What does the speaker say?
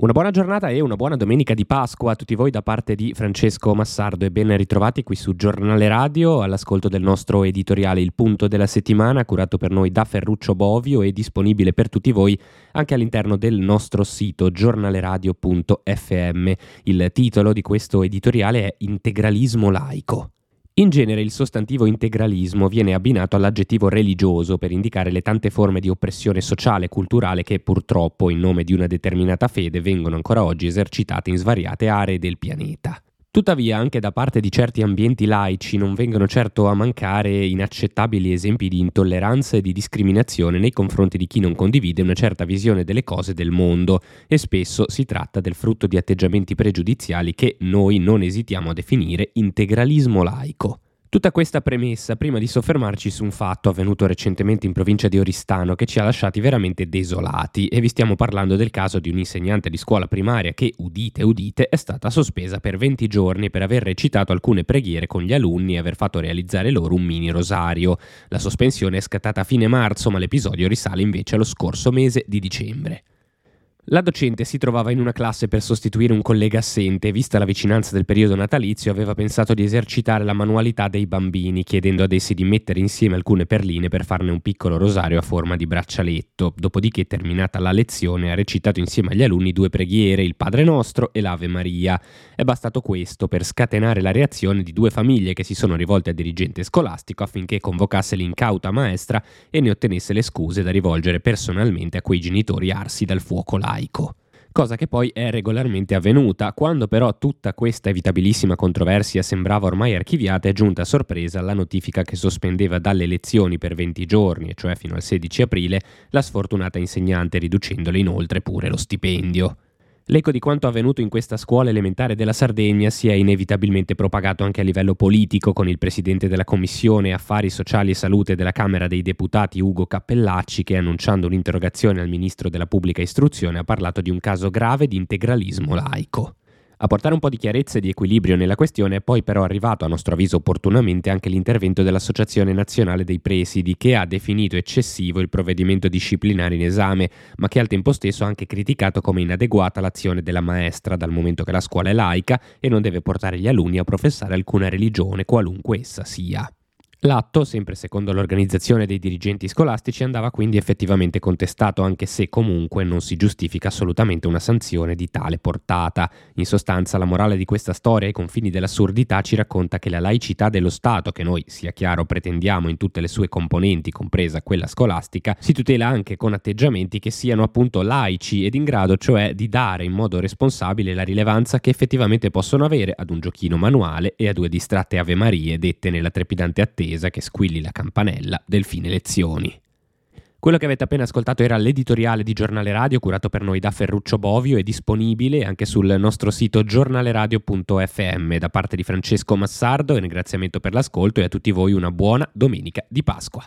Una buona giornata e una buona domenica di Pasqua a tutti voi da parte di Francesco Massardo e ben ritrovati qui su Giornale Radio all'ascolto del nostro editoriale Il punto della settimana curato per noi da Ferruccio Bovio e disponibile per tutti voi anche all'interno del nostro sito giornaleradio.fm. Il titolo di questo editoriale è Integralismo laico. In genere il sostantivo integralismo viene abbinato all'aggettivo religioso per indicare le tante forme di oppressione sociale e culturale che purtroppo in nome di una determinata fede vengono ancora oggi esercitate in svariate aree del pianeta. Tuttavia, anche da parte di certi ambienti laici non vengono certo a mancare inaccettabili esempi di intolleranza e di discriminazione nei confronti di chi non condivide una certa visione delle cose del mondo e spesso si tratta del frutto di atteggiamenti pregiudiziali che noi non esitiamo a definire integralismo laico. Tutta questa premessa prima di soffermarci su un fatto avvenuto recentemente in provincia di Oristano che ci ha lasciati veramente desolati e vi stiamo parlando del caso di un insegnante di scuola primaria che, udite udite, è stata sospesa per 20 giorni per aver recitato alcune preghiere con gli alunni e aver fatto realizzare loro un mini rosario. La sospensione è scattata a fine marzo ma l'episodio risale invece allo scorso mese di dicembre. La docente si trovava in una classe per sostituire un collega assente e vista la vicinanza del periodo natalizio aveva pensato di esercitare la manualità dei bambini, chiedendo ad essi di mettere insieme alcune perline per farne un piccolo rosario a forma di braccialetto. Dopodiché, terminata la lezione, ha recitato insieme agli alunni due preghiere, il Padre Nostro e l'Ave Maria. È bastato questo per scatenare la reazione di due famiglie che si sono rivolte al dirigente scolastico affinché convocasse l'incauta maestra e ne ottenesse le scuse da rivolgere personalmente a quei genitori arsi dal fuoco laico laico cosa che poi è regolarmente avvenuta. Quando però tutta questa evitabilissima controversia sembrava ormai archiviata, è giunta a sorpresa la notifica che sospendeva dalle lezioni per 20 giorni, cioè fino al 16 aprile, la sfortunata insegnante riducendole inoltre pure lo stipendio. L'eco di quanto avvenuto in questa scuola elementare della Sardegna si è inevitabilmente propagato anche a livello politico con il presidente della Commissione Affari Sociali e Salute della Camera dei Deputati Ugo Cappellacci che annunciando un'interrogazione al ministro della Pubblica Istruzione ha parlato di un caso grave di integralismo laico. A portare un po' di chiarezza e di equilibrio nella questione è poi però arrivato a nostro avviso opportunamente anche l'intervento dell'Associazione Nazionale dei Presidi che ha definito eccessivo il provvedimento disciplinare in esame, ma che al tempo stesso ha anche criticato come inadeguata l'azione della maestra dal momento che la scuola è laica e non deve portare gli alunni a professare alcuna religione qualunque essa sia. L'atto, sempre secondo l'organizzazione dei dirigenti scolastici, andava quindi effettivamente contestato, anche se comunque non si giustifica assolutamente una sanzione di tale portata. In sostanza, la morale di questa storia ai confini dell'assurdità ci racconta che la laicità dello Stato, che noi, sia chiaro, pretendiamo in tutte le sue componenti, compresa quella scolastica, si tutela anche con atteggiamenti che siano appunto laici ed in grado cioè di dare in modo responsabile la rilevanza che effettivamente possono avere ad un giochino manuale e a due distratte Ave Marie dette nella trepidante attesa attesa che squilli la campanella del fine lezioni. Quello che avete appena ascoltato era l'editoriale di Giornale Radio curato per noi da Ferruccio Bovio e disponibile anche sul nostro sito giornaleradio.fm da parte di Francesco Massardo ringraziamento per l'ascolto e a tutti voi una buona domenica di Pasqua.